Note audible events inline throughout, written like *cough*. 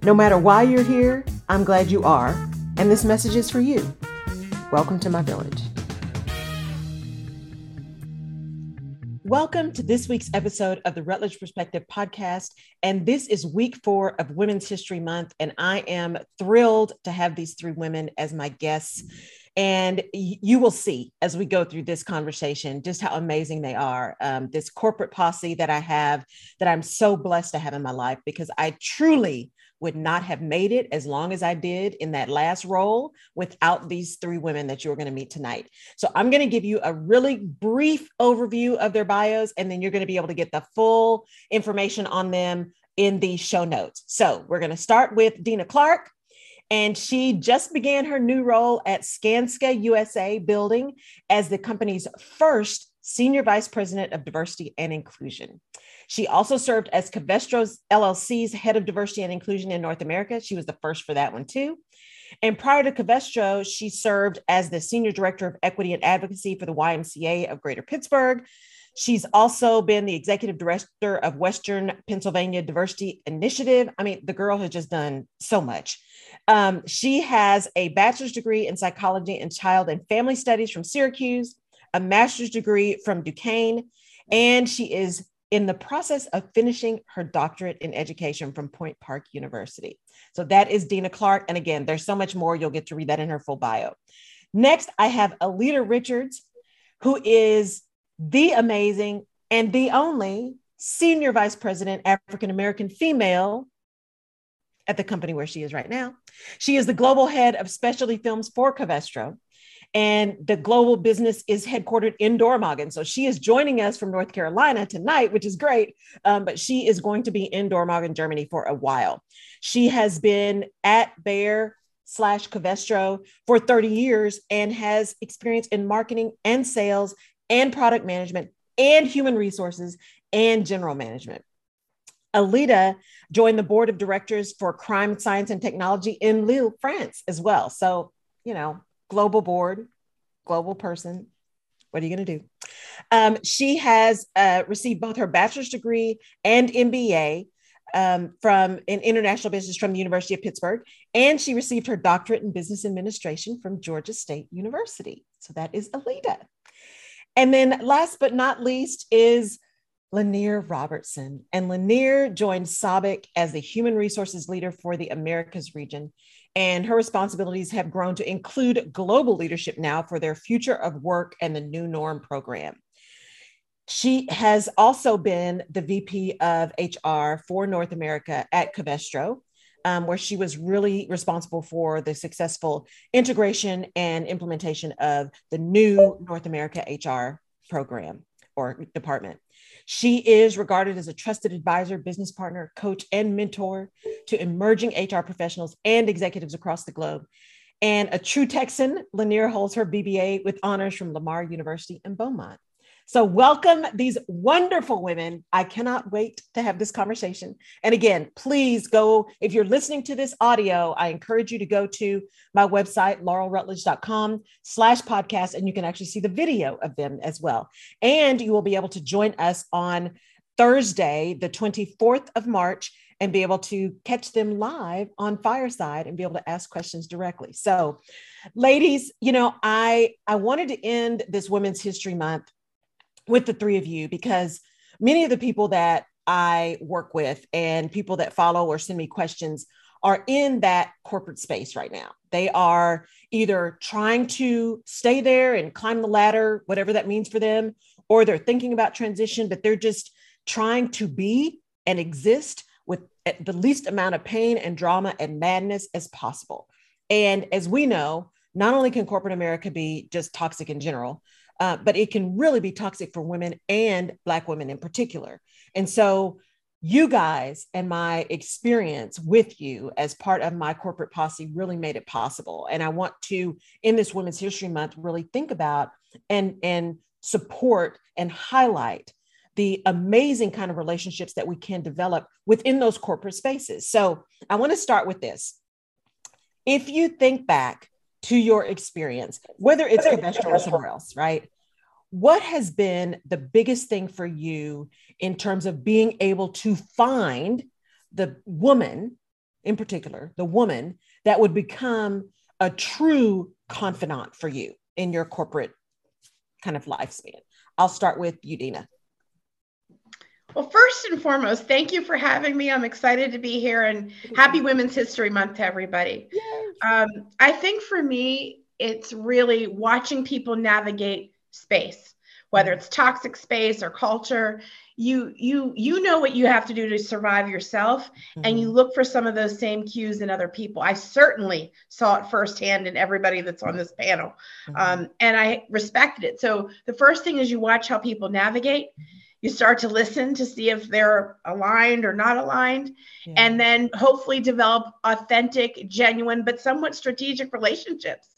No matter why you're here, I'm glad you are, and this message is for you. Welcome to my village. Welcome to this week's episode of the Rutledge Perspective podcast. And this is week four of Women's History Month. And I am thrilled to have these three women as my guests. And you will see as we go through this conversation just how amazing they are. Um, this corporate posse that I have, that I'm so blessed to have in my life, because I truly would not have made it as long as I did in that last role without these three women that you're going to meet tonight. So I'm going to give you a really brief overview of their bios, and then you're going to be able to get the full information on them in the show notes. So we're going to start with Dina Clark. And she just began her new role at Skanska USA building as the company's first Senior Vice President of Diversity and Inclusion. She also served as Covestro's LLC's head of diversity and inclusion in North America. She was the first for that one too. And prior to Covestro, she served as the senior director of equity and advocacy for the YMCA of Greater Pittsburgh. She's also been the executive director of Western Pennsylvania Diversity Initiative. I mean, the girl has just done so much. Um, she has a bachelor's degree in psychology and child and family studies from Syracuse, a master's degree from Duquesne, and she is in the process of finishing her doctorate in education from Point Park University. So that is Dina Clark. And again, there's so much more. You'll get to read that in her full bio. Next, I have Alita Richards, who is the amazing and the only senior vice president African American female at the company where she is right now. She is the global head of specialty films for Covestro and the global business is headquartered in Dormagen. So she is joining us from North Carolina tonight, which is great. Um, but she is going to be in Dormagen, Germany for a while. She has been at Bayer slash Covestro for 30 years and has experience in marketing and sales and product management and human resources and general management. Alita joined the board of directors for crime science and technology in Lille, France as well. So, you know, global board, global person. What are you going to do? Um, she has uh, received both her bachelor's degree and MBA um, from in international business from the University of Pittsburgh, and she received her doctorate in business administration from Georgia State University. So that is Alita. And then last but not least is Lanier Robertson. And Lanier joined SABIC as the human resources leader for the Americas region and her responsibilities have grown to include global leadership now for their Future of Work and the New Norm program. She has also been the VP of HR for North America at Covestro, um, where she was really responsible for the successful integration and implementation of the new North America HR program or department. She is regarded as a trusted advisor, business partner, coach, and mentor to emerging HR professionals and executives across the globe. And a true Texan, Lanier holds her BBA with honors from Lamar University in Beaumont. So, welcome these wonderful women. I cannot wait to have this conversation. And again, please go, if you're listening to this audio, I encourage you to go to my website, laurelrutledge.com slash podcast, and you can actually see the video of them as well. And you will be able to join us on Thursday, the 24th of March, and be able to catch them live on Fireside and be able to ask questions directly. So, ladies, you know, I I wanted to end this Women's History Month with the three of you because many of the people that I work with and people that follow or send me questions are in that corporate space right now. They are either trying to stay there and climb the ladder, whatever that means for them, or they're thinking about transition, but they're just trying to be and exist with the least amount of pain and drama and madness as possible. And as we know, not only can corporate America be just toxic in general, uh, but it can really be toxic for women and Black women in particular. And so you guys and my experience with you as part of my corporate posse really made it possible. And I want to, in this Women's History Month, really think about and, and support and highlight the amazing kind of relationships that we can develop within those corporate spaces. So I want to start with this. If you think back to your experience, whether it's conventional or somewhere else, right? What has been the biggest thing for you in terms of being able to find the woman, in particular, the woman that would become a true confidant for you in your corporate kind of lifespan? I'll start with you, Dina. Well, first and foremost, thank you for having me. I'm excited to be here and happy Women's History Month to everybody. Um, I think for me, it's really watching people navigate space, whether it's toxic space or culture. You you you know what you have to do to survive yourself, mm-hmm. and you mm-hmm. look for some of those same cues in other people. I certainly saw it firsthand in everybody that's on this panel, mm-hmm. um, and I respected it. So the first thing is you watch how people navigate. Mm-hmm you start to listen to see if they're aligned or not aligned yeah. and then hopefully develop authentic genuine but somewhat strategic relationships.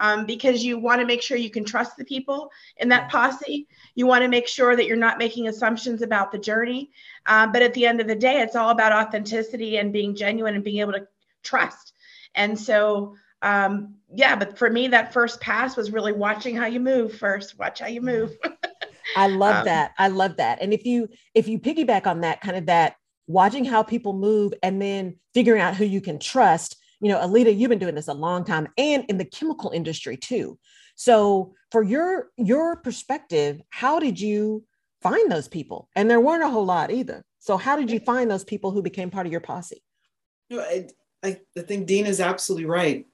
Um, because you want to make sure you can trust the people in that posse. You want to make sure that you're not making assumptions about the journey. Uh, but at the end of the day it's all about authenticity and being genuine and being able to trust. And so um, yeah but for me that first pass was really watching how you move first. Watch how you move *laughs* I love um, that. I love that. And if you if you piggyback on that kind of that watching how people move and then figuring out who you can trust, you know, Alita, you've been doing this a long time and in the chemical industry too. So for your your perspective, how did you find those people? And there weren't a whole lot either. So how did you find those people who became part of your posse? You know, I, I, I think Dina is absolutely right.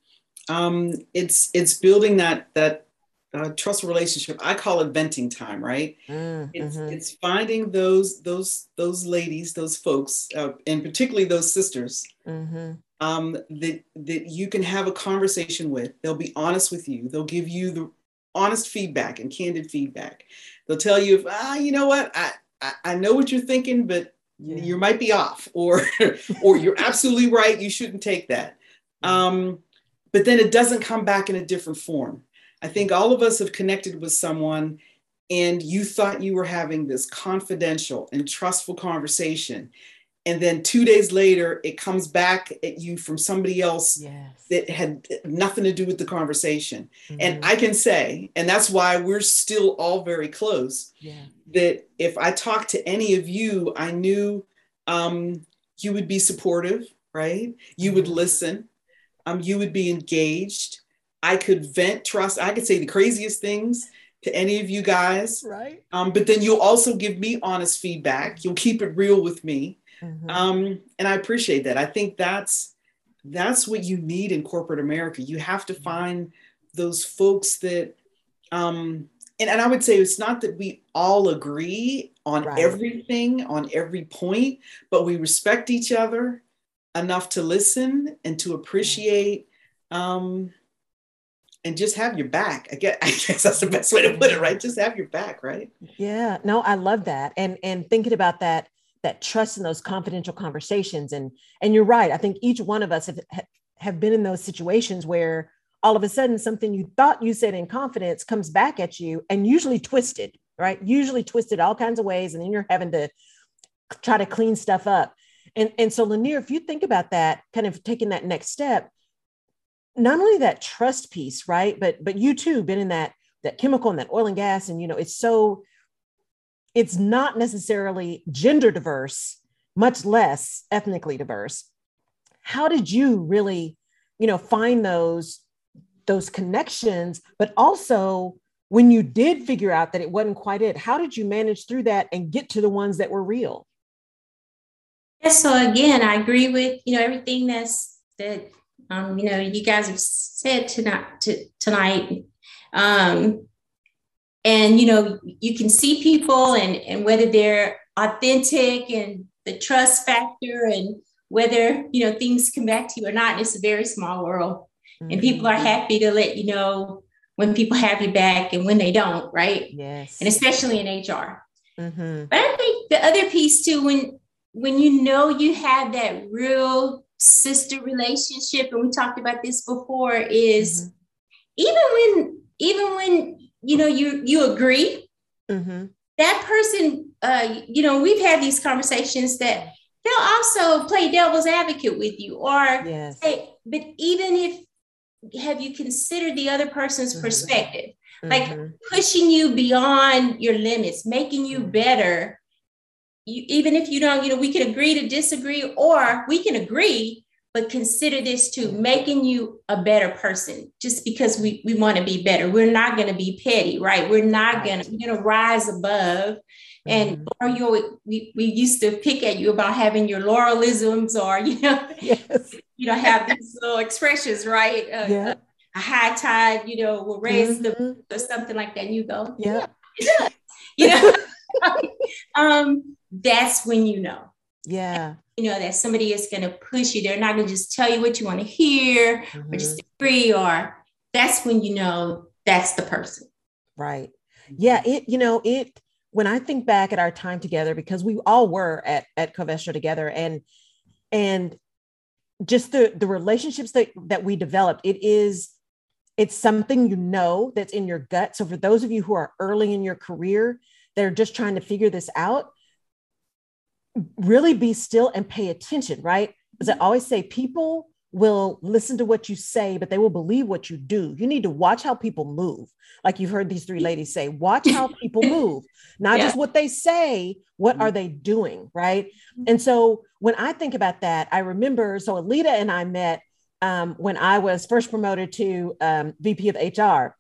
Um, it's it's building that that uh, trust relationship. I call it venting time, right? Mm, it's, mm-hmm. it's finding those those those ladies, those folks, uh, and particularly those sisters, mm-hmm. um, that that you can have a conversation with. They'll be honest with you. They'll give you the honest feedback and candid feedback. They'll tell you if ah, you know what, I I, I know what you're thinking, but yeah. you might be off, *laughs* or or you're absolutely right. You shouldn't take that. Um, but then it doesn't come back in a different form I think all of us have connected with someone and you thought you were having this confidential and trustful conversation. And then two days later, it comes back at you from somebody else yes. that had nothing to do with the conversation. Mm-hmm. And I can say, and that's why we're still all very close, yeah. that if I talked to any of you, I knew um, you would be supportive, right? You mm-hmm. would listen, um, you would be engaged I could vent, trust, I could say the craziest things to any of you guys. Right. Um, but then you'll also give me honest feedback. You'll keep it real with me. Mm-hmm. Um, and I appreciate that. I think that's that's what you need in corporate America. You have to mm-hmm. find those folks that um and, and I would say it's not that we all agree on right. everything, on every point, but we respect each other enough to listen and to appreciate um, and just have your back. I guess, *laughs* I guess that's the best way to put it, right? Just have your back, right? Yeah. No, I love that. And and thinking about that that trust in those confidential conversations and and you're right. I think each one of us have have been in those situations where all of a sudden something you thought you said in confidence comes back at you and usually twisted, right? Usually twisted all kinds of ways and then you're having to try to clean stuff up. And and so Lanier, if you think about that, kind of taking that next step, not only that trust piece, right? But but you too been in that that chemical and that oil and gas, and you know, it's so it's not necessarily gender diverse, much less ethnically diverse. How did you really, you know, find those those connections, but also when you did figure out that it wasn't quite it, how did you manage through that and get to the ones that were real? Yes, so again, I agree with you know everything that's that um, you know, you guys have said tonight, to, tonight, um, and you know, you can see people and and whether they're authentic and the trust factor and whether you know things come back to you or not. It's a very small world, mm-hmm. and people are happy to let you know when people have you back and when they don't, right? Yes. And especially in HR. Mm-hmm. But I think the other piece too, when when you know you have that real sister relationship, and we talked about this before, is mm-hmm. even when even when you know you you agree, mm-hmm. that person, uh, you know, we've had these conversations that they'll also play devil's advocate with you, or yes. say, but even if have you considered the other person's mm-hmm. perspective? Like mm-hmm. pushing you beyond your limits, making you mm-hmm. better. You, even if you don't, you know, we can agree to disagree, or we can agree, but consider this too, making you a better person just because we, we want to be better. We're not going to be petty, right? We're not going to, we're going to rise above. And mm-hmm. or you we, we used to pick at you about having your lauralisms or you know *laughs* yes. *laughs* you know have these little expressions right uh, yeah a high tide, you know, will raise mm-hmm. the or something like that. And you go, yeah, yeah *laughs* you know, um, that's when you know. Yeah. You know, that somebody is going to push you. They're not going to just tell you what you want to hear mm-hmm. or just mm-hmm. agree, or that's when you know that's the person. Right. Yeah. It, you know, it, when I think back at our time together, because we all were at, at Covestro together and, and just the, the relationships that, that we developed, it is it's something you know that's in your gut. So for those of you who are early in your career, they're just trying to figure this out, really be still and pay attention, right? As I always say, people will listen to what you say, but they will believe what you do. You need to watch how people move. Like you've heard these three ladies say, watch how *laughs* people move, not yeah. just what they say, what are they doing? Right. And so when I think about that, I remember, so Alita and I met um, when I was first promoted to um, VP of HR,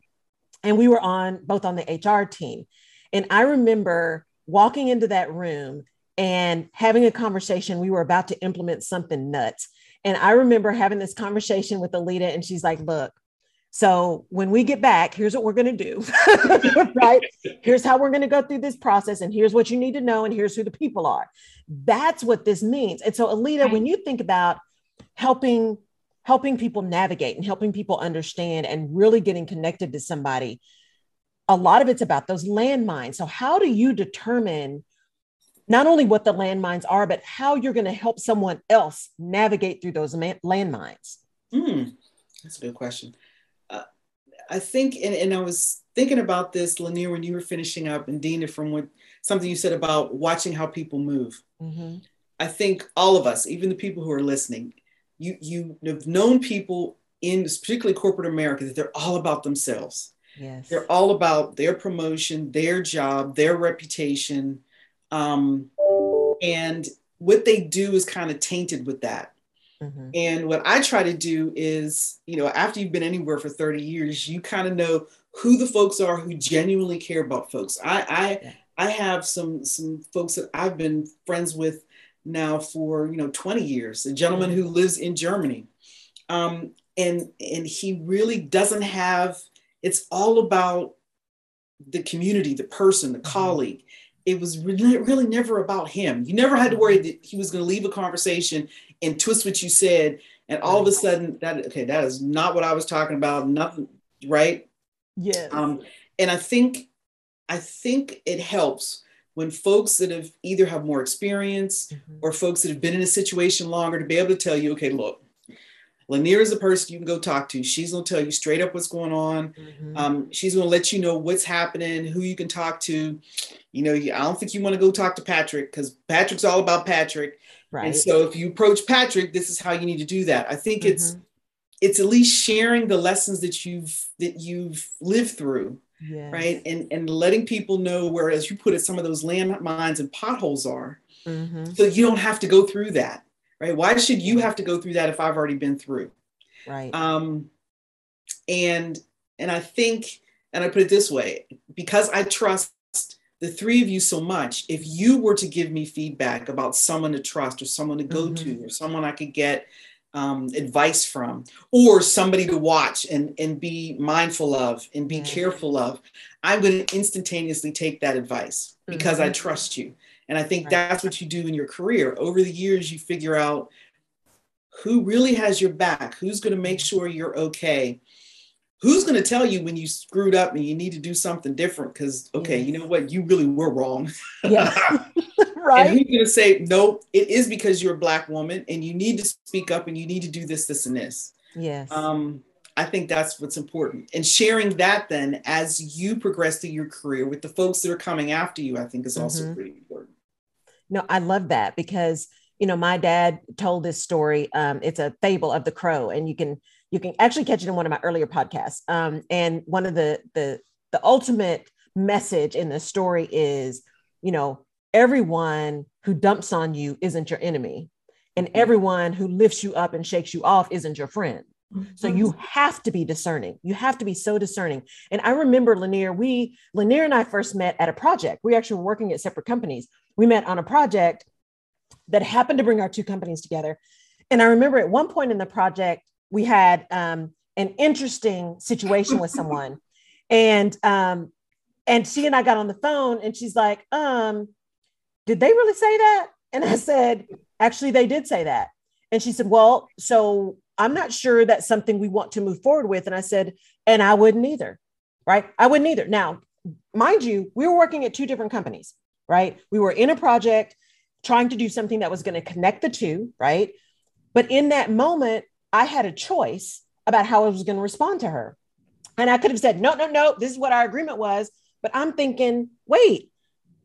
and we were on both on the HR team. And I remember walking into that room and having a conversation. We were about to implement something nuts. And I remember having this conversation with Alita, and she's like, Look, so when we get back, here's what we're going to do. *laughs* right? Here's how we're going to go through this process. And here's what you need to know. And here's who the people are. That's what this means. And so, Alita, when you think about helping helping people navigate and helping people understand and really getting connected to somebody a lot of it's about those landmines so how do you determine not only what the landmines are but how you're going to help someone else navigate through those landmines mm, that's a good question uh, i think and, and i was thinking about this lanier when you were finishing up and dina from what something you said about watching how people move mm-hmm. i think all of us even the people who are listening you you have known people in particularly corporate America that they're all about themselves. Yes. They're all about their promotion, their job, their reputation. Um, and what they do is kind of tainted with that. Mm-hmm. And what I try to do is, you know, after you've been anywhere for 30 years, you kind of know who the folks are who genuinely care about folks. I I yeah. I have some some folks that I've been friends with now for you know 20 years a gentleman who lives in germany um, and and he really doesn't have it's all about the community the person the mm-hmm. colleague it was really, really never about him. You never had to worry that he was going to leave a conversation and twist what you said and all of a sudden that okay that is not what i was talking about nothing right? Yeah um and i think i think it helps when folks that have either have more experience mm-hmm. or folks that have been in a situation longer to be able to tell you, okay, look, Lanier is a person you can go talk to. She's going to tell you straight up what's going on. Mm-hmm. Um, she's going to let you know what's happening, who you can talk to. You know, I don't think you want to go talk to Patrick because Patrick's all about Patrick. Right. And so if you approach Patrick, this is how you need to do that. I think mm-hmm. it's it's at least sharing the lessons that you've that you've lived through yes. right? And and letting people know where, as you put it, some of those landmines and potholes are, mm-hmm. so you don't have to go through that, right? Why should you have to go through that if I've already been through? Right. Um, and and I think, and I put it this way, because I trust the three of you so much, if you were to give me feedback about someone to trust or someone to go mm-hmm. to or someone I could get um, advice from or somebody to watch and, and be mindful of and be careful of, I'm going to instantaneously take that advice because mm-hmm. I trust you. And I think right. that's what you do in your career. Over the years, you figure out who really has your back, who's going to make sure you're okay, who's going to tell you when you screwed up and you need to do something different because okay yes. you know what you really were wrong yeah *laughs* *laughs* right. And who's going to say, no, it is because you're a Black woman and you need to speak up and you need to do this, this, and this. Yes. Um, I think that's what's important. And sharing that then as you progress through your career with the folks that are coming after you, I think is also mm-hmm. pretty important. No, I love that because you know my dad told this story. Um, it's a fable of the crow, and you can you can actually catch it in one of my earlier podcasts. Um, and one of the the the ultimate message in the story is, you know, everyone who dumps on you isn't your enemy, and mm-hmm. everyone who lifts you up and shakes you off isn't your friend. So you mm-hmm. have to be discerning. You have to be so discerning. And I remember Lanier, we Lanier and I first met at a project. We actually were working at separate companies. We met on a project that happened to bring our two companies together. And I remember at one point in the project, we had um, an interesting situation with someone. *laughs* And um, and she and I got on the phone and she's like, um, did they really say that? And I said, actually, they did say that. And she said, well, so I'm not sure that's something we want to move forward with. And I said, and I wouldn't either. Right. I wouldn't either. Now, mind you, we were working at two different companies, right? We were in a project trying to do something that was going to connect the two, right? But in that moment, I had a choice about how I was going to respond to her. And I could have said, no, no, no, this is what our agreement was. But I'm thinking, wait,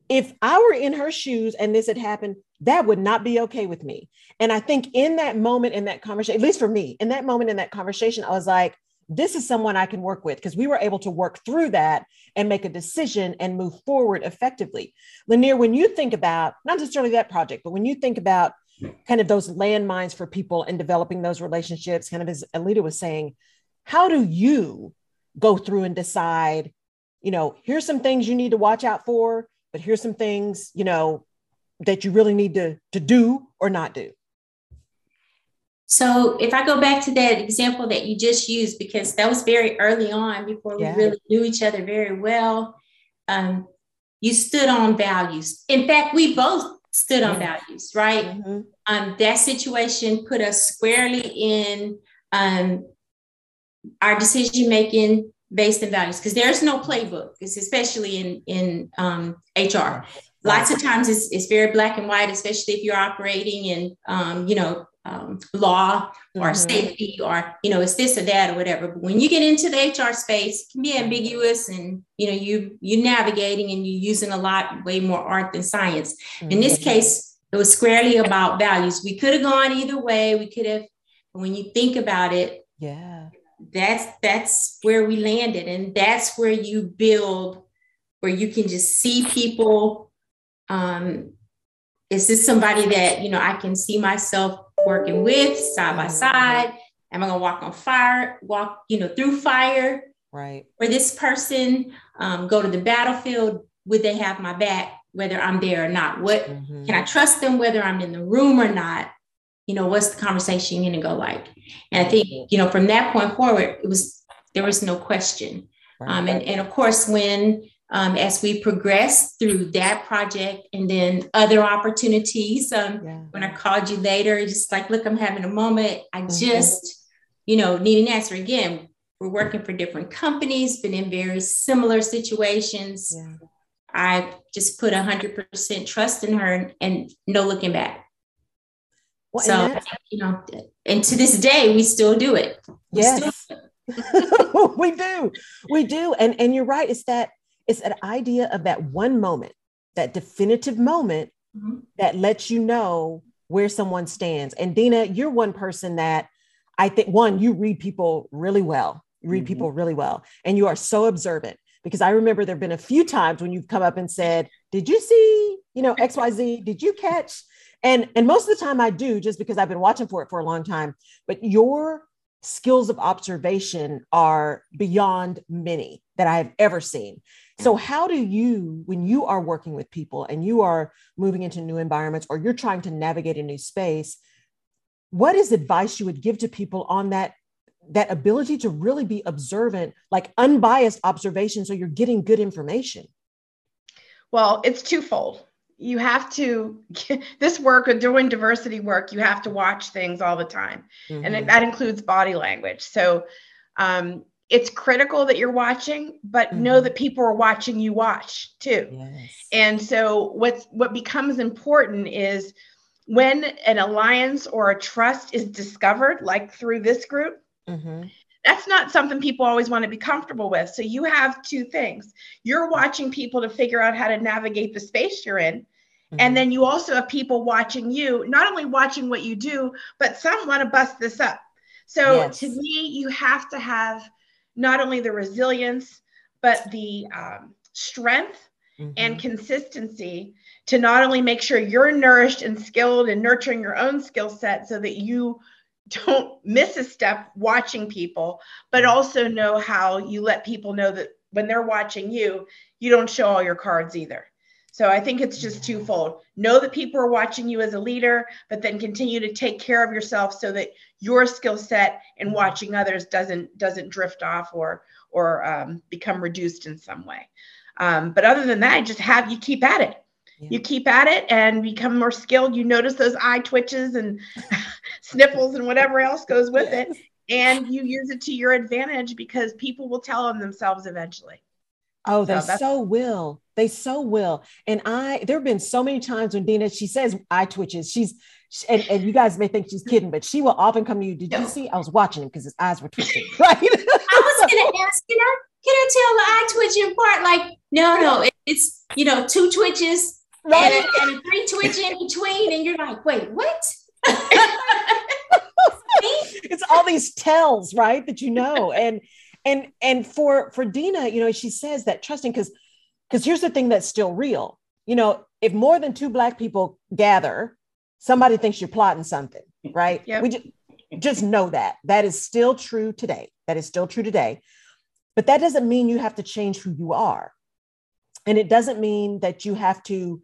if I were in her shoes and this had happened, that would not be okay with me. And I think in that moment, in that conversation, at least for me, in that moment, in that conversation, I was like, this is someone I can work with because we were able to work through that and make a decision and move forward effectively. Lanier, when you think about not necessarily that project, but when you think about kind of those landmines for people and developing those relationships, kind of as Alita was saying, how do you go through and decide, you know, here's some things you need to watch out for, but here's some things, you know, that you really need to, to do or not do? So if I go back to that example that you just used, because that was very early on before we really knew each other very well, um, you stood on values. In fact, we both stood on yeah. values, right? Mm-hmm. Um, that situation put us squarely in um, our decision making based on values because there's no playbook, it's especially in in um, HR. Lots of times it's, it's very black and white, especially if you're operating in um, you know um, law or mm-hmm. safety or you know it's this or that or whatever but when you get into the hr space it can be ambiguous and you know you you're navigating and you're using a lot way more art than science mm-hmm. in this mm-hmm. case it was squarely about values we could have gone either way we could have when you think about it yeah that's that's where we landed and that's where you build where you can just see people um is this somebody that you know i can see myself working with side by side? Am I gonna walk on fire, walk, you know, through fire? Right. For this person, um, go to the battlefield, would they have my back, whether I'm there or not? What mm-hmm. can I trust them whether I'm in the room or not? You know, what's the conversation gonna go like? And I think, you know, from that point forward, it was there was no question. Right. Um, and, and of course, when um, as we progress through that project and then other opportunities. Um, yeah. When I called you later, just like, look, I'm having a moment. I mm-hmm. just, you know, need an answer. Again, we're working for different companies, been in very similar situations. Yeah. I just put 100% trust in her and, and no looking back. Well, so, you know, and to this day, we still do it. We yes. Do it. *laughs* we do. We do. And, and you're right. It's that it's an idea of that one moment, that definitive moment mm-hmm. that lets you know where someone stands. And Dina, you're one person that I think, one, you read people really well. You read mm-hmm. people really well. And you are so observant because I remember there have been a few times when you've come up and said, Did you see, you know, XYZ? Did you catch? And, and most of the time I do just because I've been watching for it for a long time. But your skills of observation are beyond many that I have ever seen. So, how do you, when you are working with people and you are moving into new environments or you're trying to navigate a new space, what is advice you would give to people on that? that ability to really be observant like unbiased observation so you're getting good information well it's twofold you have to *laughs* this work of doing diversity work you have to watch things all the time mm-hmm. and that includes body language so um, it's critical that you're watching, but mm-hmm. know that people are watching you watch too. Yes. And so what's what becomes important is when an alliance or a trust is discovered, like through this group, mm-hmm. that's not something people always want to be comfortable with. So you have two things. You're watching people to figure out how to navigate the space you're in. Mm-hmm. And then you also have people watching you, not only watching what you do, but some want to bust this up. So yes. to me, you have to have not only the resilience, but the um, strength mm-hmm. and consistency to not only make sure you're nourished and skilled and nurturing your own skill set so that you don't miss a step watching people, but mm-hmm. also know how you let people know that when they're watching you, you don't show all your cards either. So I think it's just twofold. Know that people are watching you as a leader, but then continue to take care of yourself so that your skill set and watching others doesn't doesn't drift off or or um, become reduced in some way. Um, but other than that, just have you keep at it. Yeah. You keep at it and become more skilled. You notice those eye twitches and *laughs* sniffles and whatever else goes with it, and you use it to your advantage because people will tell on themselves eventually. Oh, they so, so will. They so will. And I, there have been so many times when Dina, she says eye twitches. She's, and, and you guys may think she's kidding, but she will often come to you.Id you see? I was watching him because his eyes were twitching. *laughs* Right. I was going to ask, can I, can I tell the eye twitching part? Like, no, no, it, it's, you know, two twitches right. and, a, and a three twitch in between. And you're like, wait, what? *laughs* it's all these tells, right? That you know. And, and and for for dina you know she says that trusting because because here's the thing that's still real. You know if more than two black people gather somebody thinks you're plotting something right? Yep. we just just know that. That is still true today. That is still true today. But that doesn't mean you have to change who you are. And it doesn't mean that you have to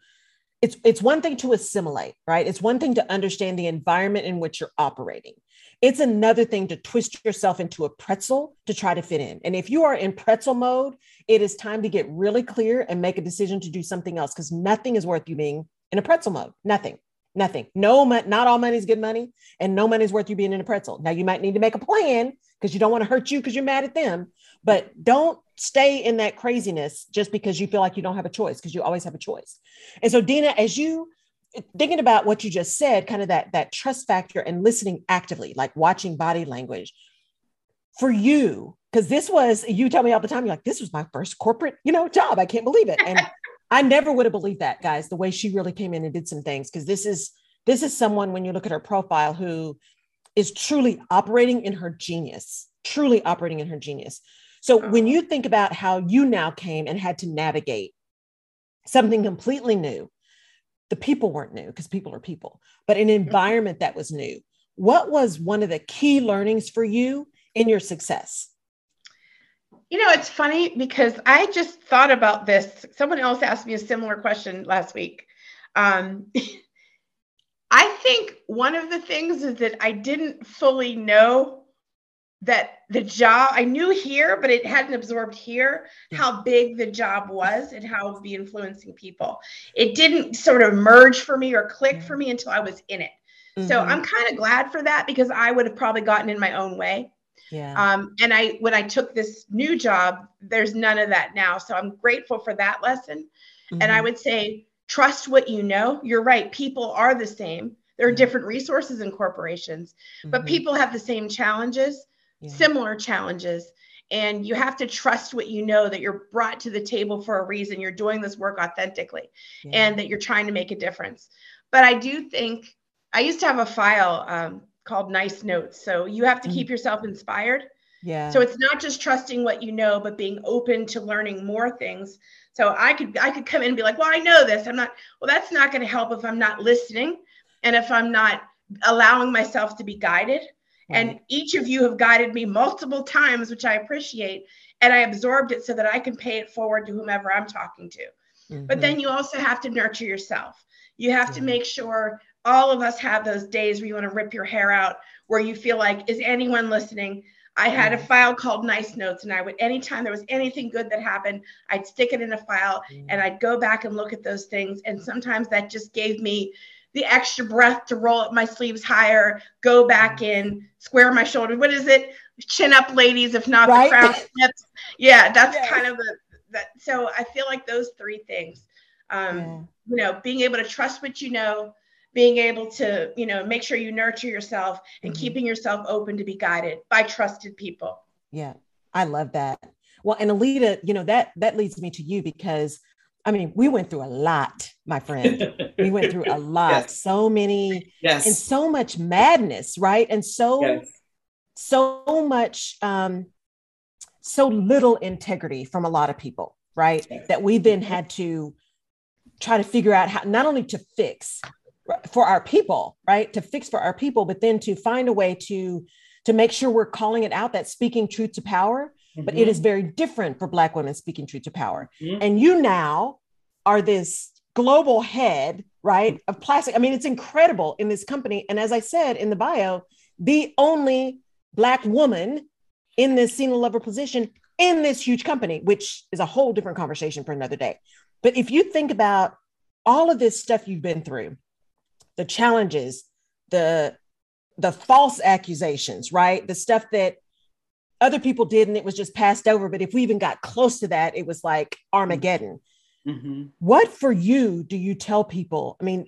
it's it's one thing to assimilate right? It's one thing to understand the environment in which you're operating it's another thing to twist yourself into a pretzel to try to fit in. And if you are in pretzel mode, it is time to get really clear and make a decision to do something else because nothing is worth you being in a pretzel mode. Nothing. Nothing. No, not all money is good money, and no money is worth you being in a pretzel. Now you might need to make a plan because you don't want to hurt you because you're mad at them, but don't stay in that craziness just because you feel like you don't have a choice because you always have a choice. And so, Dina, as you thinking about what you just said, kind of that that trust factor and listening actively, like watching body language for you, because this was you tell me all the time, you're like, this was my first corporate, you know, job. I can't believe it. And *laughs* I never would have believed that, guys, the way she really came in and did some things. Because this is this is someone when you look at her profile who is truly operating in her genius, truly operating in her genius. So oh, when you think about how you now came and had to navigate something completely new, the people weren't new because people are people, but an mm-hmm. environment that was new. What was one of the key learnings for you in your success? You know, it's funny because I just thought about this. Someone else asked me a similar question last week. Um, *laughs* I think one of the things is that I didn't fully know that the job I knew here, but it hadn't absorbed here how big the job was and how it would be influencing people. It didn't sort of merge for me or click for me until I was in it. Mm-hmm. So I'm kind of glad for that because I would have probably gotten in my own way. Yeah. Um, and I when I took this new job, there's none of that now. So I'm grateful for that lesson. Mm-hmm. And I mm-hmm. would say trust what you know. You're right. People are the same. There are mm-hmm. different resources in corporations, but mm-hmm. people have the same challenges yeah. similar challenges and you have to trust what you know that you're brought to the table for a reason you're doing this work authentically yeah. and that you're trying to make a difference but i do think i used to have a file um, called nice notes so you have to mm-hmm. keep yourself inspired yeah so it's not just trusting what you know but being open to learning more things so i could i could come in and be like well i know this i'm not well that's not going to help if i'm not listening and if i'm not allowing myself to be guided and each of you have guided me multiple times, which I appreciate. And I absorbed it so that I can pay it forward to whomever I'm talking to. Mm-hmm. But then you also have to nurture yourself. You have to make sure all of us have those days where you want to rip your hair out, where you feel like, is anyone listening? I had a file called Nice Notes, and I would, anytime there was anything good that happened, I'd stick it in a file and I'd go back and look at those things. And sometimes that just gave me the extra breath to roll up my sleeves higher, go back in, square my shoulders. What is it? chin up ladies, if not right? the crown *laughs* smiths. Yeah, that's yes. kind of the that. So I feel like those three things, um, yeah. you know, being able to trust what you know, being able to, you know, make sure you nurture yourself and mm-hmm. keeping yourself open to be guided by trusted people. Yeah, I love that. Well, and Alita, you know, that that leads me to you because I mean, we went through a lot, my friend. we went through a *laughs* lot, yes. so many, yes. and so much madness, right? And so, yes. so much, um, so little integrity from a lot of people, right? That we then had to try to figure out how not only to fix for our people, right? To fix for our people, but then to find a way to to make sure we're calling it out that speaking truth to power mm-hmm. but it is very different for Black women speaking truth to power. Mm-hmm. And you now are this global head, right, of plastic. I mean, it's incredible in this company. And as I said in the bio, the only Black woman in this senior level position in this huge company, which is a whole different conversation for another day. But if you think about all of this stuff you've been through, the challenges, the the false accusations, right? The stuff that other people did and it was just passed over. But if we even got close to that, it was like Armageddon. Mm-hmm. What for you do you tell people? I mean,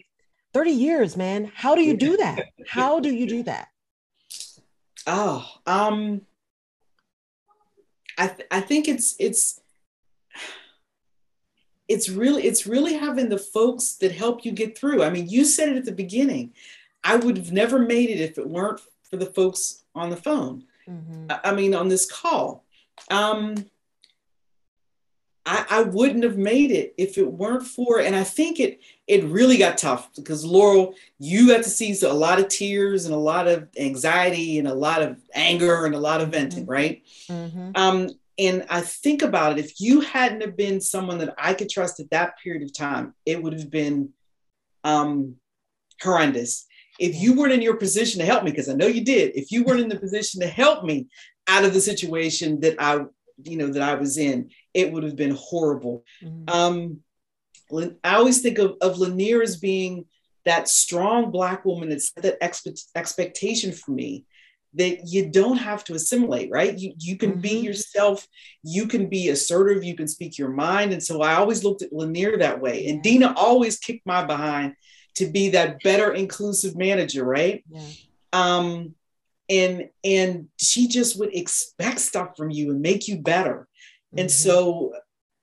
30 years, man. How do you do that? How do you do that? Oh, um, I, th- I think it's it's it's really it's really having the folks that help you get through. I mean, you said it at the beginning. I would have never made it if it weren't for the folks on the phone. Mm-hmm. I mean, on this call. Um, I, I, wouldn't have made it if it weren't for, and I think it it really got tough because Laurel, you got to see a lot of tears and a lot of anxiety and a lot of anger and a lot of venting, mm-hmm. right? Mm-hmm. Um, and I think about it, if you hadn't have been someone that I could trust at that period of time, it would have been um, horrendous if you weren't in your position to help me, because I know you did, if you weren't in the *laughs* position to help me out of the situation that I, you know, that I was in, it would have been horrible. Mm-hmm. Um, I always think of, of Lanier as being that strong black woman that's that expe- expectation for me that you don't have to assimilate, right? You you can mm-hmm. be yourself, you can be assertive, you can speak your mind. And so I always looked at Lanier that way. And Dina always kicked my behind to be that better inclusive manager, right? Yeah. Um, and and she just would expect stuff from you and make you better. Mm-hmm. And so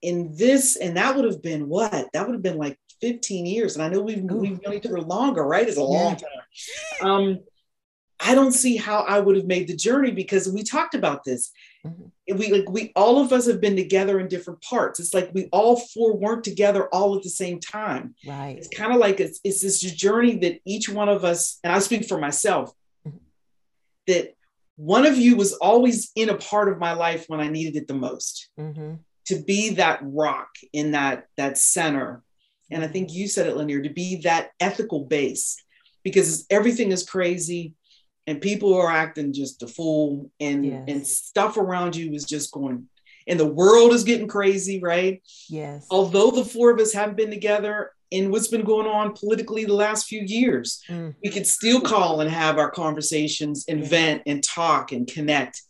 in this, and that would have been what? That would have been like 15 years. And I know we've Ooh. we've known each other longer, right? It's a long time. Um, I don't see how I would have made the journey because we talked about this. Mm-hmm. We like we all of us have been together in different parts. It's like we all four weren't together all at the same time. Right. It's kind of like it's, it's this journey that each one of us, and I speak for myself, mm-hmm. that one of you was always in a part of my life when I needed it the most. Mm-hmm. To be that rock in that that center, and I think you said it, Lanier, to be that ethical base, because everything is crazy and people are acting just a fool and yes. and stuff around you is just going and the world is getting crazy right? Yes. Although the four of us haven't been together in what's been going on politically the last few years mm. we could still call and have our conversations and vent and talk and connect.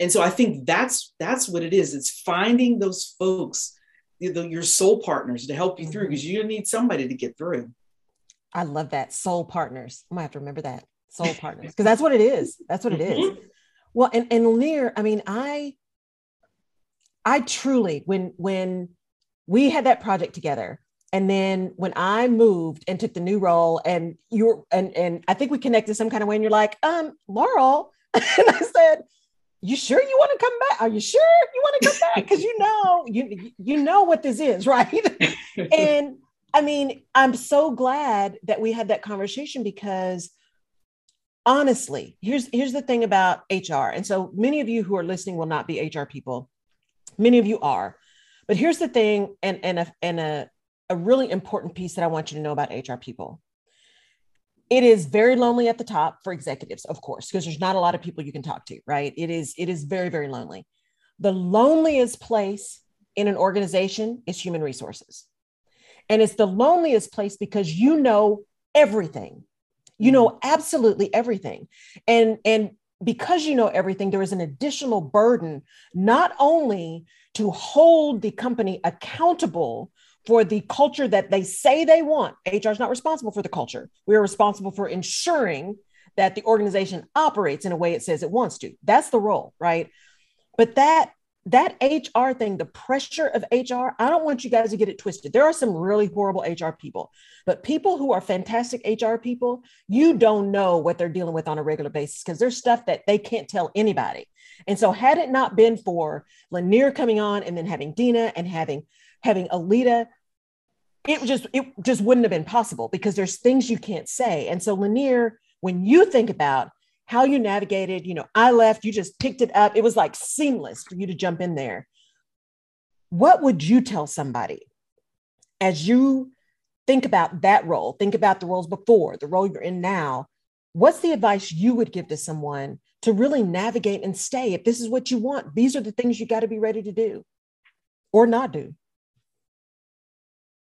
And so i think that's that's what it is. It's finding those folks your soul partners to help you mm-hmm. through because you need somebody to get through. I love that. Soul partners. I might have to remember that soul partners because that's what it is. That's what it is. Mm-hmm. well and and Lanier, i mean i i truly when when we had that project together and then when i moved and took the new role and you're and and i think we connected some kind of way and you're like um laurel *laughs* and i said you sure you want to come back? Are you sure you want to come back? Because you know you you know what this is *laughs* right? And i mean i'm so glad that we had that conversation because honestly here's here's the thing about hr and so many of you who are listening will not be hr people. Many of you are. But here's the thing and and a, and a, a really important piece that i want you to know about hr people. It is very lonely at the top for executives of course because there's not a lot of people you can talk to right? It is it is very very lonely. The loneliest place in an organization is human resources. And it's the loneliest place because you know everything you know mm-hmm. absolutely everything and and because you know everything, there is an additional burden, not only to hold the company accountable for the culture that they say they want. HR is not responsible for the culture. We are responsible for ensuring that the organization operates in a way it says it wants to. That's the role, right? But that that HR thing, the pressure of HR, I don't want you guys to get it twisted. There are some really horrible HR people, but people who are fantastic HR people, you don't know what they're dealing with on a regular basis because there's stuff that they can't tell anybody. And so, had it not been for Lanier coming on and then having Dina and having having Alita, it just it just wouldn't have been possible because there's things you can't say. And so, Lanier, when you think about how you navigated, you know, I left, you just picked it up. It was like seamless for you to jump in there. What would you tell somebody as you think about that role? Think about the roles before, the role you're in now. What's the advice you would give to someone to really navigate and stay? If this is what you want, these are the things you got to be ready to do or not do.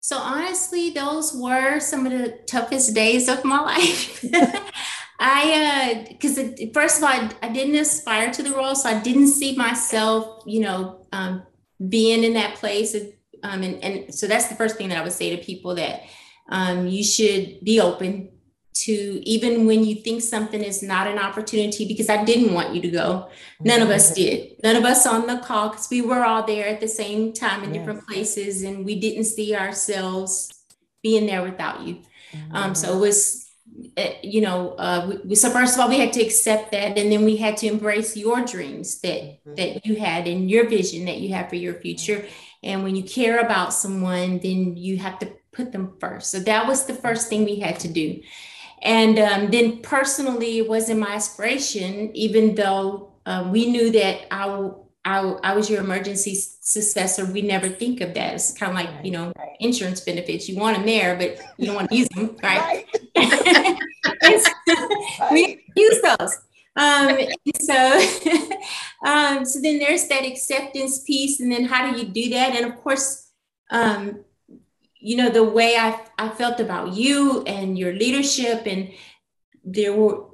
So honestly, those were some of the toughest days of my life. *laughs* I, because uh, first of all, I, I, didn't aspire to the role, so I didn't see myself, you know, um, being in that place. Of, um, and, and so that's the first thing that I would say to people that um, you should be open to even when you think something is not an opportunity because I didn't want you to go. None of us did. None of us on the call because we were all there at the same time in yes. different places and we didn't see ourselves being there without you. Mm-hmm. Um, so it was you know, uh, we, so first of all, we had to accept that, and then we had to embrace your dreams that mm-hmm. that you had and your vision that you have for your future. And when you care about someone, then you have to put them first. So that was the first thing we had to do. And um, then personally, it wasn't my aspiration, even though um, we knew that I I, I was your emergency successor. We never think of that. It's kind of like, you know, insurance benefits. You want them there, but you don't want to use them, *laughs* right? right. *laughs* we use those. Um, so, *laughs* um, so then there's that acceptance piece. And then how do you do that? And of course, um, you know, the way I, I felt about you and your leadership and there were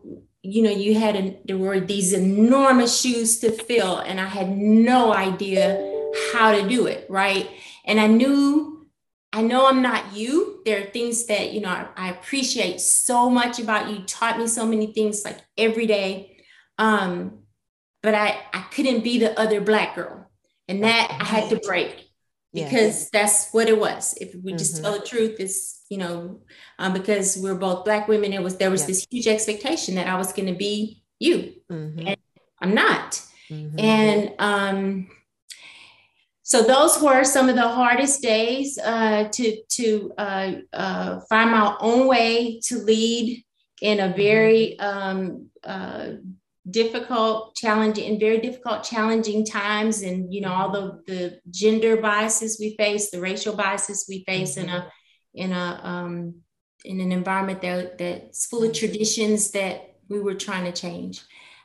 you know you had a, there were these enormous shoes to fill and i had no idea how to do it right? And i knew i know i'm not you. There are things that you know i, I appreciate so much about you. Taught me so many things like every day. Um but i i couldn't be the other black girl and that i had to break because that's what it was. If we just mm-hmm. tell the truth, it's you know, um, because we're both black women, it was there was this huge expectation that I was going to be you, mm-hmm. and I'm not. Mm-hmm. And um, so those were some of the hardest days uh, to to uh, uh, find my own way to lead in a very mm-hmm. um, uh, difficult, challenging, and very difficult, challenging times, and you know all the the gender biases we face, the racial biases we face mm-hmm. in a mm-hmm. In a um, in an environment that that's full of traditions that we were trying to change.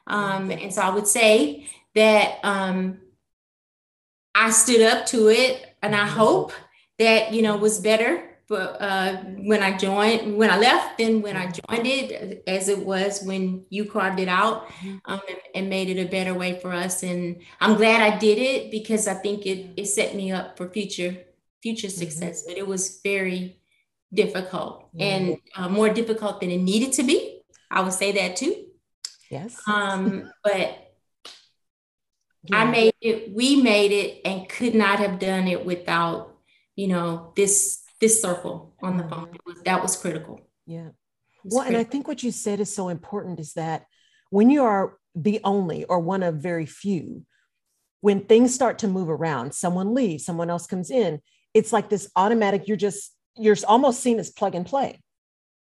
Um, and so I would say that um, I stood up to it, and I mm-hmm. hope that you know was better but uh, when I joined, when I left, then when I joined it, as it was when you carved it out mm-hmm. um, and, and, made it a better way for us. And I'm glad I did it because I think it, it set me up for future future mm-hmm. success. But it was very difficult mm-hmm. and uh, more difficult than it needed to be. I would say that too. Yes. Um, *laughs* but yeah. I made it. We made it, and could not have done it without you know this this circle on the phone. Was, that was critical. Yeah. Well, critical. and I think what you said is so important is that when you are the only or one of very few, when things start to move around, someone leaves, someone else comes in, it's like this automatic, you're just, you're almost seen as plug and play,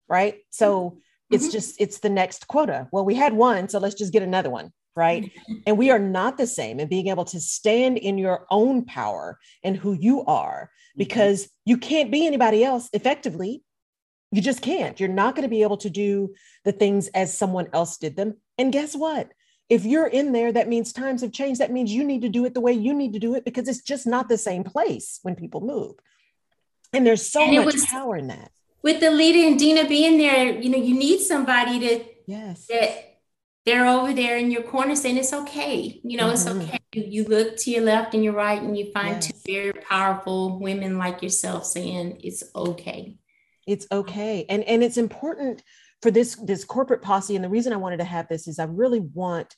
right? So mm-hmm. it's just, it's the next quota. Well, we had one, so let's just get another one right? Mm-hmm. And we are not the same. And being able to stand in your own power and who you are, mm-hmm. because you can't be anybody else effectively. You just can't. You're not going to be able to do the things as someone else did them. And guess what? If you're in there, that means times have changed. That means you need to do it the way you need to do it because it's just not the same place when people move. And there's so and much was, power in that. With Alita and Dina being there, you know, you need somebody to yes that they're over there in your corner saying it's okay. You know, mm-hmm. it's okay. You, you, look to your left and your right and you find yes. two very powerful women like yourself saying it's okay. It's okay. And and it's important for this this corporate posse. And the reason I wanted to have this is I really want,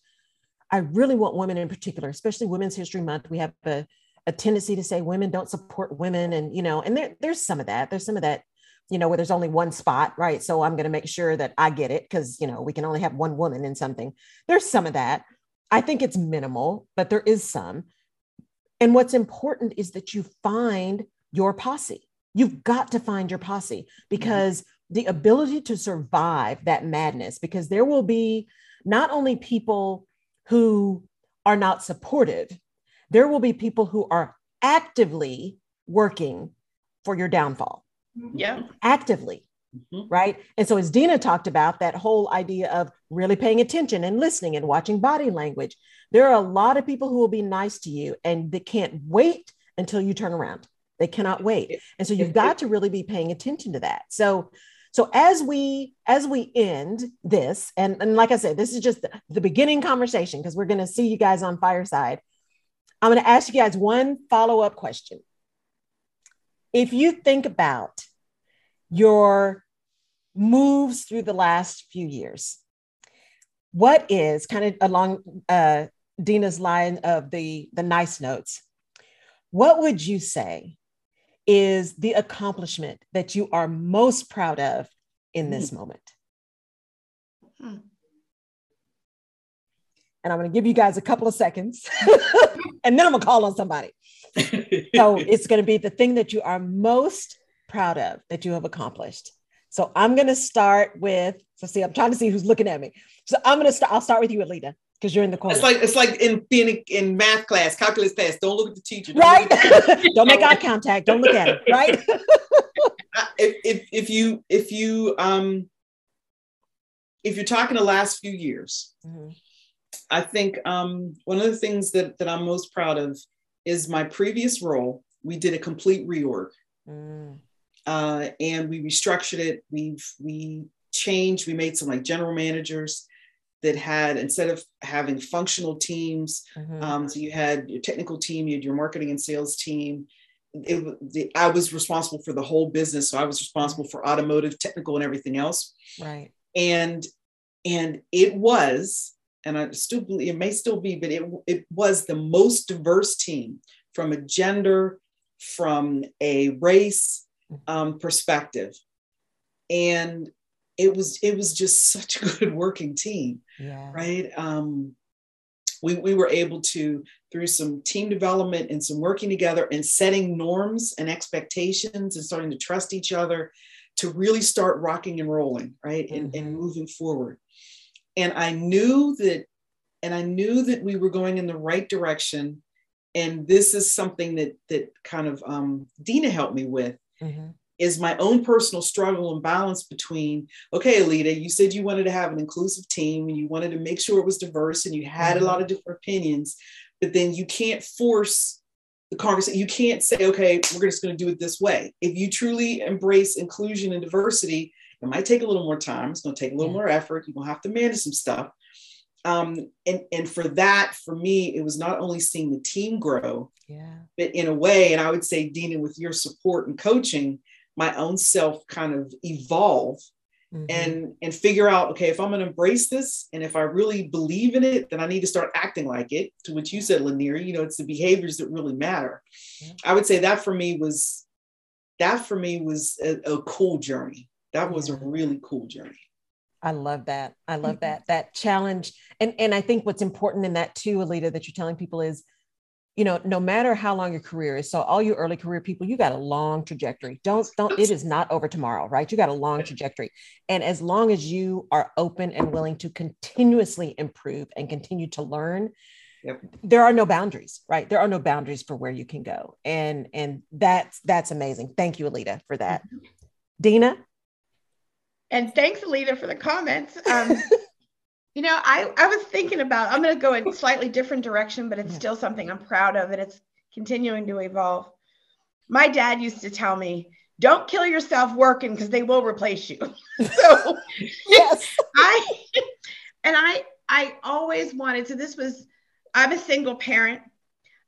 I really want women in particular, especially Women's History Month. We have a, a tendency to say women don't support women. And you know, and there, there's some of that. There's some of that you know, where there's only one spot, right? So I'm going to make sure that I get it because, you know, we can only have one woman in something. There's some of that. I think it's minimal, but there is some. And what's important is that you find your posse. You've got to find your posse because mm-hmm. the ability to survive that madness, because there will be not only people who are not supportive, there will be people who are actively working for your downfall. Yeah. Actively mm-hmm. right? And so as dina talked about that whole idea of really paying attention and listening and watching body language there are a lot of people who will be nice to you and they can't wait until you turn around. They cannot wait. And so you've got to really be paying attention to that. So so as we as we end this and, and like i said this is just the, the beginning conversation because we're going to see you guys on fireside i'm going to ask you guys one follow-up question if you think about your moves through the last few years, what is kind of along uh, Dina's line of the, the nice notes, what would you say is the accomplishment that you are most proud of in this mm. moment? And I'm going to give you guys a couple of seconds *laughs* and then I'm going to call on somebody. so *laughs* it's going to be the thing that you are most proud of that you have accomplished. So I'm going to start with, so see, I'm trying to see who's looking at me. So I'm going to start, I'll start with you, Alita, because you're in the corner. It's like, it's like in being in math class, calculus class, don't look at the teacher. Don't right. *laughs* don't make eye contact. Don't look at him. Right. if, if, if you, if you, um, if you're talking the last few years, mm-hmm. I think um, one of the things that, that I'm most proud of is my previous role. We did a complete reorg. Mm. Uh, and we restructured it. We've we changed. We made some like general managers that had instead of having functional teams, mm-hmm. um, so you had your technical team, you had your marketing and sales team. It, the, I was responsible for the whole business, so I was responsible for automotive, technical, and everything else. Right. And and it was and I still believe it may still be, but it, it was the most diverse team from a gender, from a race um, perspective. And it was it was just *laughs* such a good working team, yeah. right? Um, we, we were able to through some team development and some working together and setting norms and expectations and starting to trust each other to really start rocking and rolling right mm-hmm. and, and mm-hmm. moving forward and I knew that, and I knew that we were going in the right direction. And this is something that that kind of um, Dina helped me with. Mm-hmm. Is my own personal struggle and balance between, okay, Alita, you said you wanted to have an inclusive team and you wanted to make sure it was diverse and you had mm-hmm. a lot of different opinions, but then you can't force the conversation. You can't say, okay, we're just going to do it this way. If you truly embrace inclusion and diversity, it might take a little more time. It's going to take a little yeah. more effort. You're going to have to manage some stuff. Um, and, and for that, for me, it was not only seeing the team grow, yeah. but in a way, and I would say, Dina, with your support and coaching, my own self kind of evolve mm-hmm. and and figure out okay if i'm going to embrace this and if i really believe in it then i need to start acting like it to what you said lanier you know it's the behaviors that really matter yeah. i would say that for me was that for me was a, a cool journey that was a really cool journey. I love that. I love mm-hmm. that. That challenge. And and I think what's important in that too, Alita, that you're telling people is, you know, no matter how long your career is. So all you early career people, you got a long trajectory. Don't don't it is not over tomorrow, right? You got a long trajectory. And as long as you are open and willing to continuously improve and continue to learn, Yep. there are no boundaries right there are no boundaries for where you can go and and that's that's amazing thank you alita for that mm-hmm. dina and thanks, Alita, for the comments. *laughs* Um, you know, I, I was thinking about, I'm going to go in slightly different direction, but it's yeah. still something I'm proud of and it's continuing to evolve. My dad used to tell me, don't kill yourself working because they will replace you. *laughs* so *laughs* yes. I, and I, I always wanted. So this was. I'm a single parent.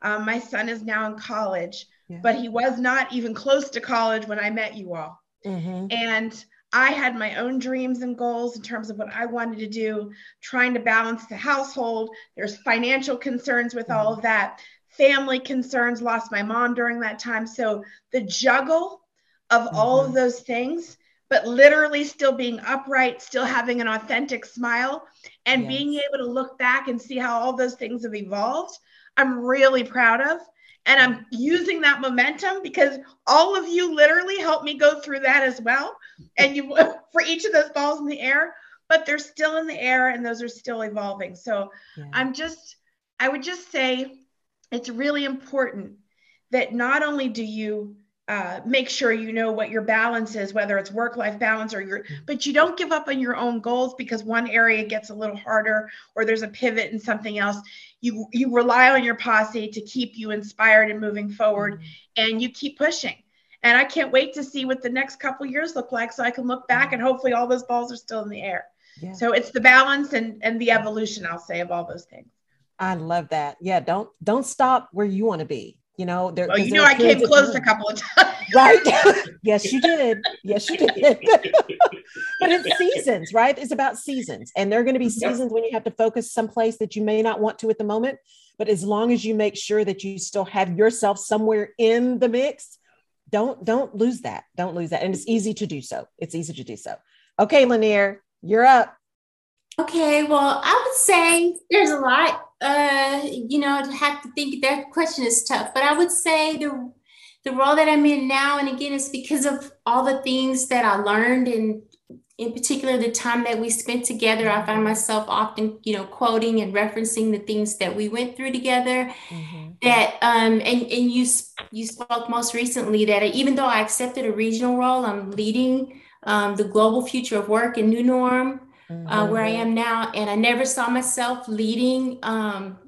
Um, my son is now in college, yeah. but he was not even close to college when I met you all. Mm-hmm. And I had my own dreams and goals in terms of what I wanted to do, trying to balance the household. There's financial concerns with all of mm-hmm. that, family concerns, lost my mom during that time. So the juggle of mm-hmm. all of mm-hmm. those things, but literally still being upright, still having an authentic smile, and yes. being able to look back and see how all those things have evolved, I'm really proud of. And I'm using that momentum because all of you literally helped me go through that as well. And you, *laughs* for each of those balls in the air, but they're still in the air and those are still evolving. So yeah. I'm just, I would just say it's really important that not only do you uh, make sure you know what your balance is, whether it's work life balance or your, mm-hmm. but you don't give up on your own goals because one area gets a little harder or there's a pivot in something else. You, you rely on your posse to keep you inspired and moving forward mm-hmm. and you keep pushing. And I can't wait to see what the next couple years look like so I can look back and hopefully all those balls are still in the air. Yeah. So it's the balance and, and the evolution, I'll say, of all those things. I love that. Yeah. Don't, don't stop where you want to be you know, there. Oh, you know, I came close a couple of *laughs* times. Right? *laughs* yes, you did. Yes, you did. *laughs* but it's seasons, right? It's about seasons, and there are going to be seasons yep. when you have to focus someplace that you may not want to at the moment. But as long as you make sure that you still have yourself somewhere in the mix, don't don't lose that. Don't lose that, and it's easy to do so. It's easy to do so. Okay, Lanier, you're up. Okay, well, I would say there's a lot uh, you know, to have to think that question is tough. But I would say the the role that I'm in now, and again, it's because of all the things that I learned, and in particular, the time that we spent together. I find myself often, you know, quoting and referencing the things that we went through together. Mm-hmm. That um, and and you you spoke most recently that even though I accepted a regional role, I'm leading um, the global future of work and new norm. Uh, where I am now. And I never saw myself leading um,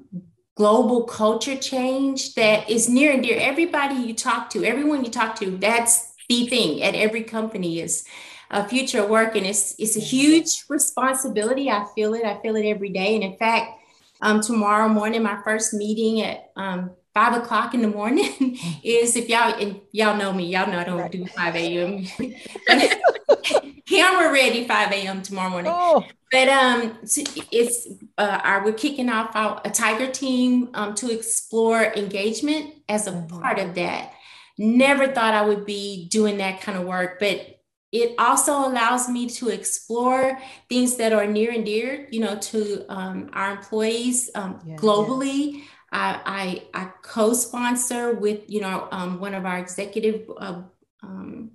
global culture change that is near and dear. Everybody you talk to, everyone you talk to, that's the thing at every company is a future work. And it's, it's a huge responsibility. I feel it. I feel it every day. And in fact, um, tomorrow morning, my first meeting at um, five o'clock in the morning *laughs* is if y'all and y'all know me, y'all know I don't right. do 5 a.m. *laughs* *laughs* camera ready 5 a.m. tomorrow morning. Oh. But um, it's uh, are we're kicking off our, a Tiger team um, to explore engagement as a part of that. Never thought I would be doing that kind of work, but it also allows me to explore things that are near and dear, you know, to um, our employees um, yeah, globally. Yeah I, I, I co-sponsor with, you know, um, one of our executive uh, um,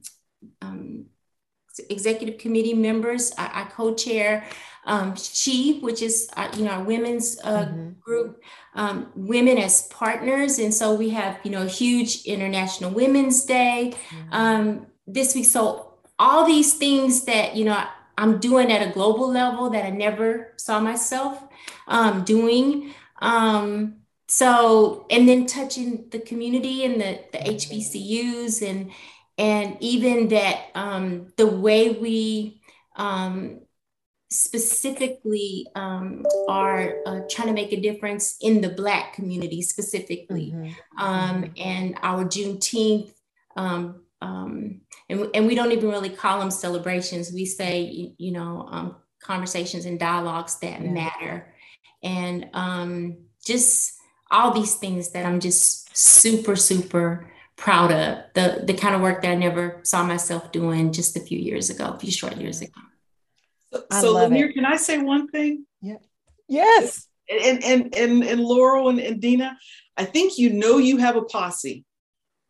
um, executive committee members. I, I co-chair um, She, which is uh, you know our women's uh, mm-hmm. group, um, women as partners, and so we have you know a huge International Women's Day mm-hmm. um, this week. So all these things that you know I'm doing at a global level that I never saw myself um, doing. Um, so and then touching the community and the, the hbcus and and even that um, the way we um, specifically um, are uh, trying to make a difference in the black community specifically mm-hmm. um, mm-hmm. and our juneteenth um, um, and, and we don't even really call them celebrations we say you, you know um, conversations and dialogues that yeah. matter and um, just all these things that I'm just super, super proud of. The the kind of work that I never saw myself doing just a few years ago, a few short years ago. So, so Lanier, can I say one thing? Yeah. Yes. And and and, and Laurel and, and Dina, I think you know you have a posse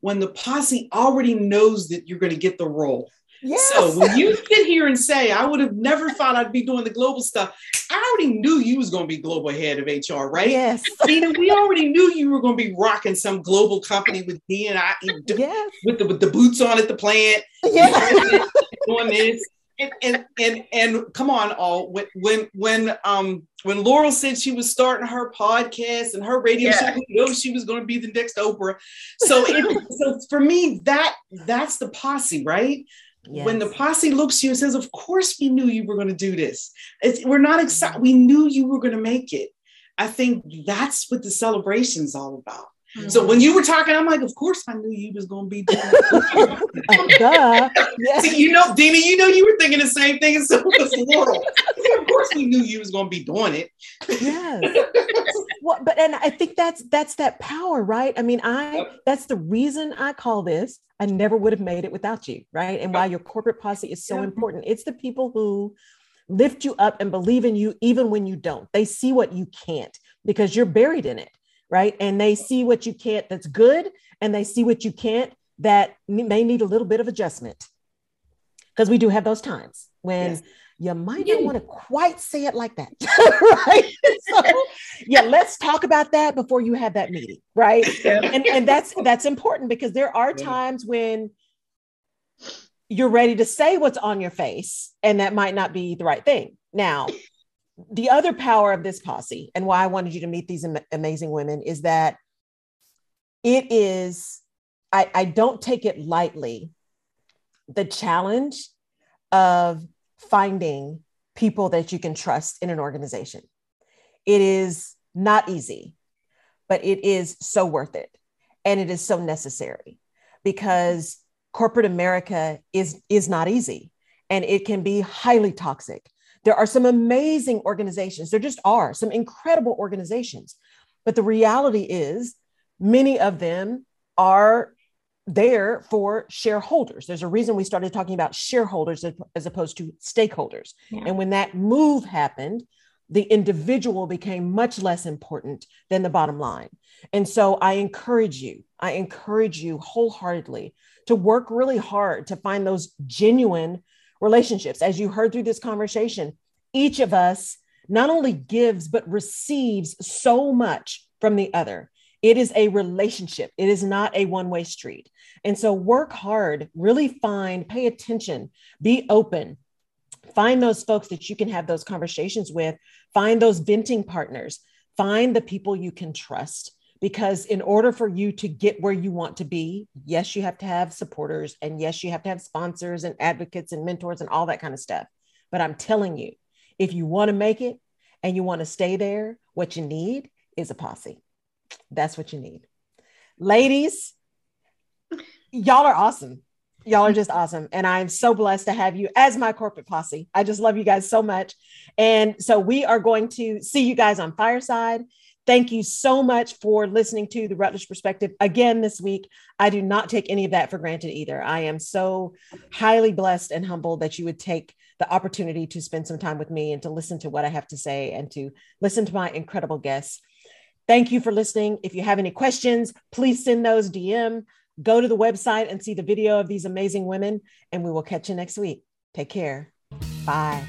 when the posse already knows that you're going to get the role. Yes. So when you sit here and say, I would have never thought I'd be doing the global stuff, I already knew you was going to be global head of HR, right? Yes. Dina, we already knew you were going to be rocking some global company with D and I yes. with the with the boots on at the plant. Yeah. Doing this. And, and and and come on, all when when when um when Laurel said she was starting her podcast and her radio yeah. show, you know she was going to be the next Oprah. So it, so for me, that that's the posse, right? Yes. When the posse looks you and says, Of course, we knew you were going to do this. It's, we're not excited. We knew you were going to make it. I think that's what the celebration is all about. So mm. when you were talking, I'm like, of course I knew you was gonna be doing *laughs* oh, Duh. Yes. See, you know, Dina, you know you were thinking the same thing as so was Laurel. of course we knew you was gonna be doing it. yes. *laughs* well, but and I think that's that's that power, right? I mean, I that's the reason I call this. I never would have made it without you, right? And why your corporate posse is so yeah. important. It's the people who lift you up and believe in you even when you don't. They see what you can't because you're buried in it right? And they see what you can't that's good, and they see what you can't that may need a little bit of adjustment. Because we do have those times when yes. you might not want to quite say it like that, *laughs* right? So, yeah, let's talk about that before you have that meeting, right? *laughs* Yeah. And, and that's that's important because there are times when you're ready to say what's on your face, and that might not be the right thing. Now, the other power of this posse and why I wanted you to meet these am- amazing women is that it is, I, I don't take it lightly, the challenge of finding people that you can trust in an organization. It is not easy, but it is so worth it. And it is so necessary because corporate America is, is not easy and it can be highly toxic there are some amazing organizations. There just are some incredible organizations. But the reality is, many of them are there for shareholders. There's a reason we started talking about shareholders as opposed to stakeholders. Yeah. And when that move happened, the individual became much less important than the bottom line. And so I encourage you, I encourage you wholeheartedly to work really hard to find those genuine relationships. As you heard through this conversation, each of us not only gives, but receives so much from the other. It is a relationship, it is not a one way street. And so work hard, really find, pay attention, be open. Find those folks that you can have those conversations with, find those venting partners, find the people you can trust because in order for you to get where you want to be yes you have to have supporters and yes you have to have sponsors and advocates and mentors and all that kind of stuff. But i'm telling you if you want to make it and you want to stay there what you need is a posse. That's what you need. Ladies y'all are awesome. Y'all are just awesome. And i'm so blessed to have you as my corporate posse. I just love you guys so much. And so we are going to see you guys on fireside Thank you so much for listening to the Rutledge Perspective again this week. I do not take any of that for granted either. I am so highly blessed and humbled that you would take the opportunity to spend some time with me and to listen to what I have to say and to listen to my incredible guests. Thank you for listening. If you have any questions, please send those DM. Go to the website and see the video of these amazing women, and we will catch you next week. Take care. Bye.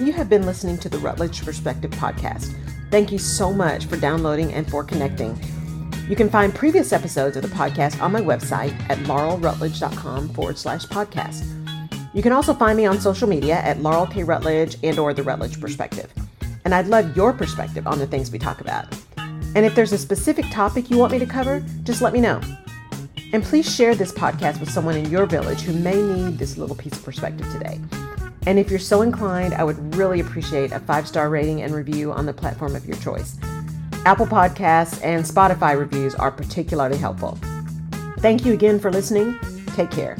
You have been listening to the Rutledge Perspective podcast. Thank you so much for downloading and for connecting. You can find previous episodes of the podcast on my website at laurelrutledge.com forward slash podcast. You can also find me on social media at Laurel K. Rutledge and or the Rutledge Perspective. And I'd love your perspective on the things we talk about. And if there's a specific topic you want me to cover, just let me know. And please share this podcast with someone in your village who may need this little piece of perspective today. And if you're so inclined, I would really appreciate a five star rating and review on the platform of your choice. Apple Podcasts and Spotify reviews are particularly helpful. Thank you again for listening. Take care.